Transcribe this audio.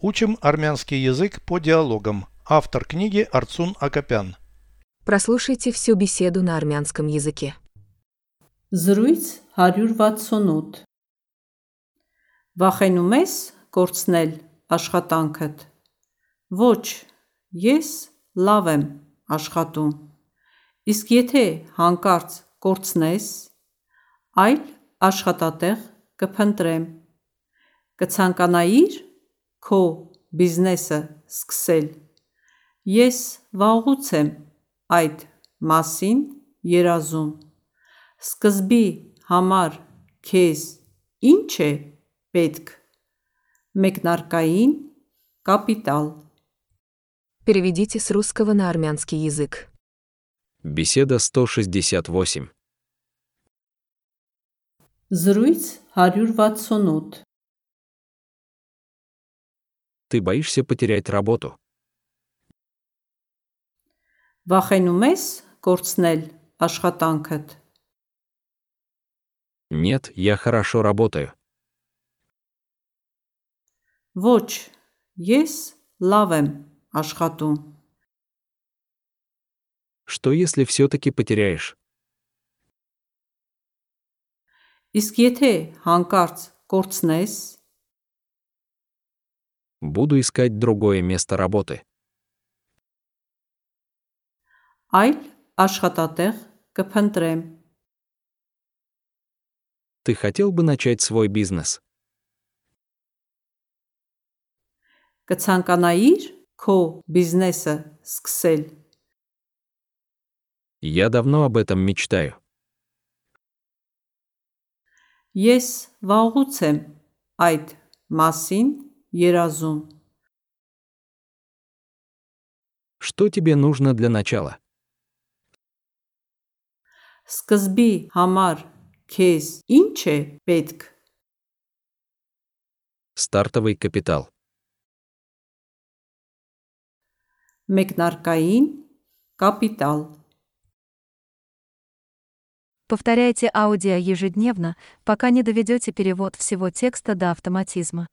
Учим армянский язык по диалогам. Автор книги Арцун Акопян. Прослушайте всю беседу на армянском языке. Զրույց 168 Վախենում ես կորցնել աշխատանքդ։ Ոչ, ես լավ եմ աշխատում։ Իսկ եթե հանկարծ կորցնես, այլ աշխատատեղ կփնտրեմ։ Կցանկանայիր քո բիզնեսը սկսել։ Ես վաղուց եմ այդ մասին երազում։ Սկզբի համար քեզ ի՞նչ է պետք։ Մեկնարկային կապիտալ Переведите с русского на армянский язык. Беседа 168. Զրույց 168 Ты боишься потерять работу. Վախենում ես կորցնել աշխատանքդ։ Нет, я хорошо работаю. Ոչ, ես լավ եմ աշխատում։ Что если все-таки потеряешь? Իսկ եթե հանկարծ կորցնես, Буду искать другое место работы. այլ աշխատատեղ կփնտրեմ։ Ты хотел бы начать свой бизнес? Կցանկանայիր քո բիզնեսը սկսել։ Я давно об этом мечтаю. Ես վաղուց եմ այդ մասին երազում։ Что тебе нужно для начала? Սկզբի համար քեզ ի՞նչ է պետք։ Стартовый капитал. Մեկնարկային կապիտալ Повторяйте аудио ежедневно, пока не доведете перевод всего текста до автоматизма.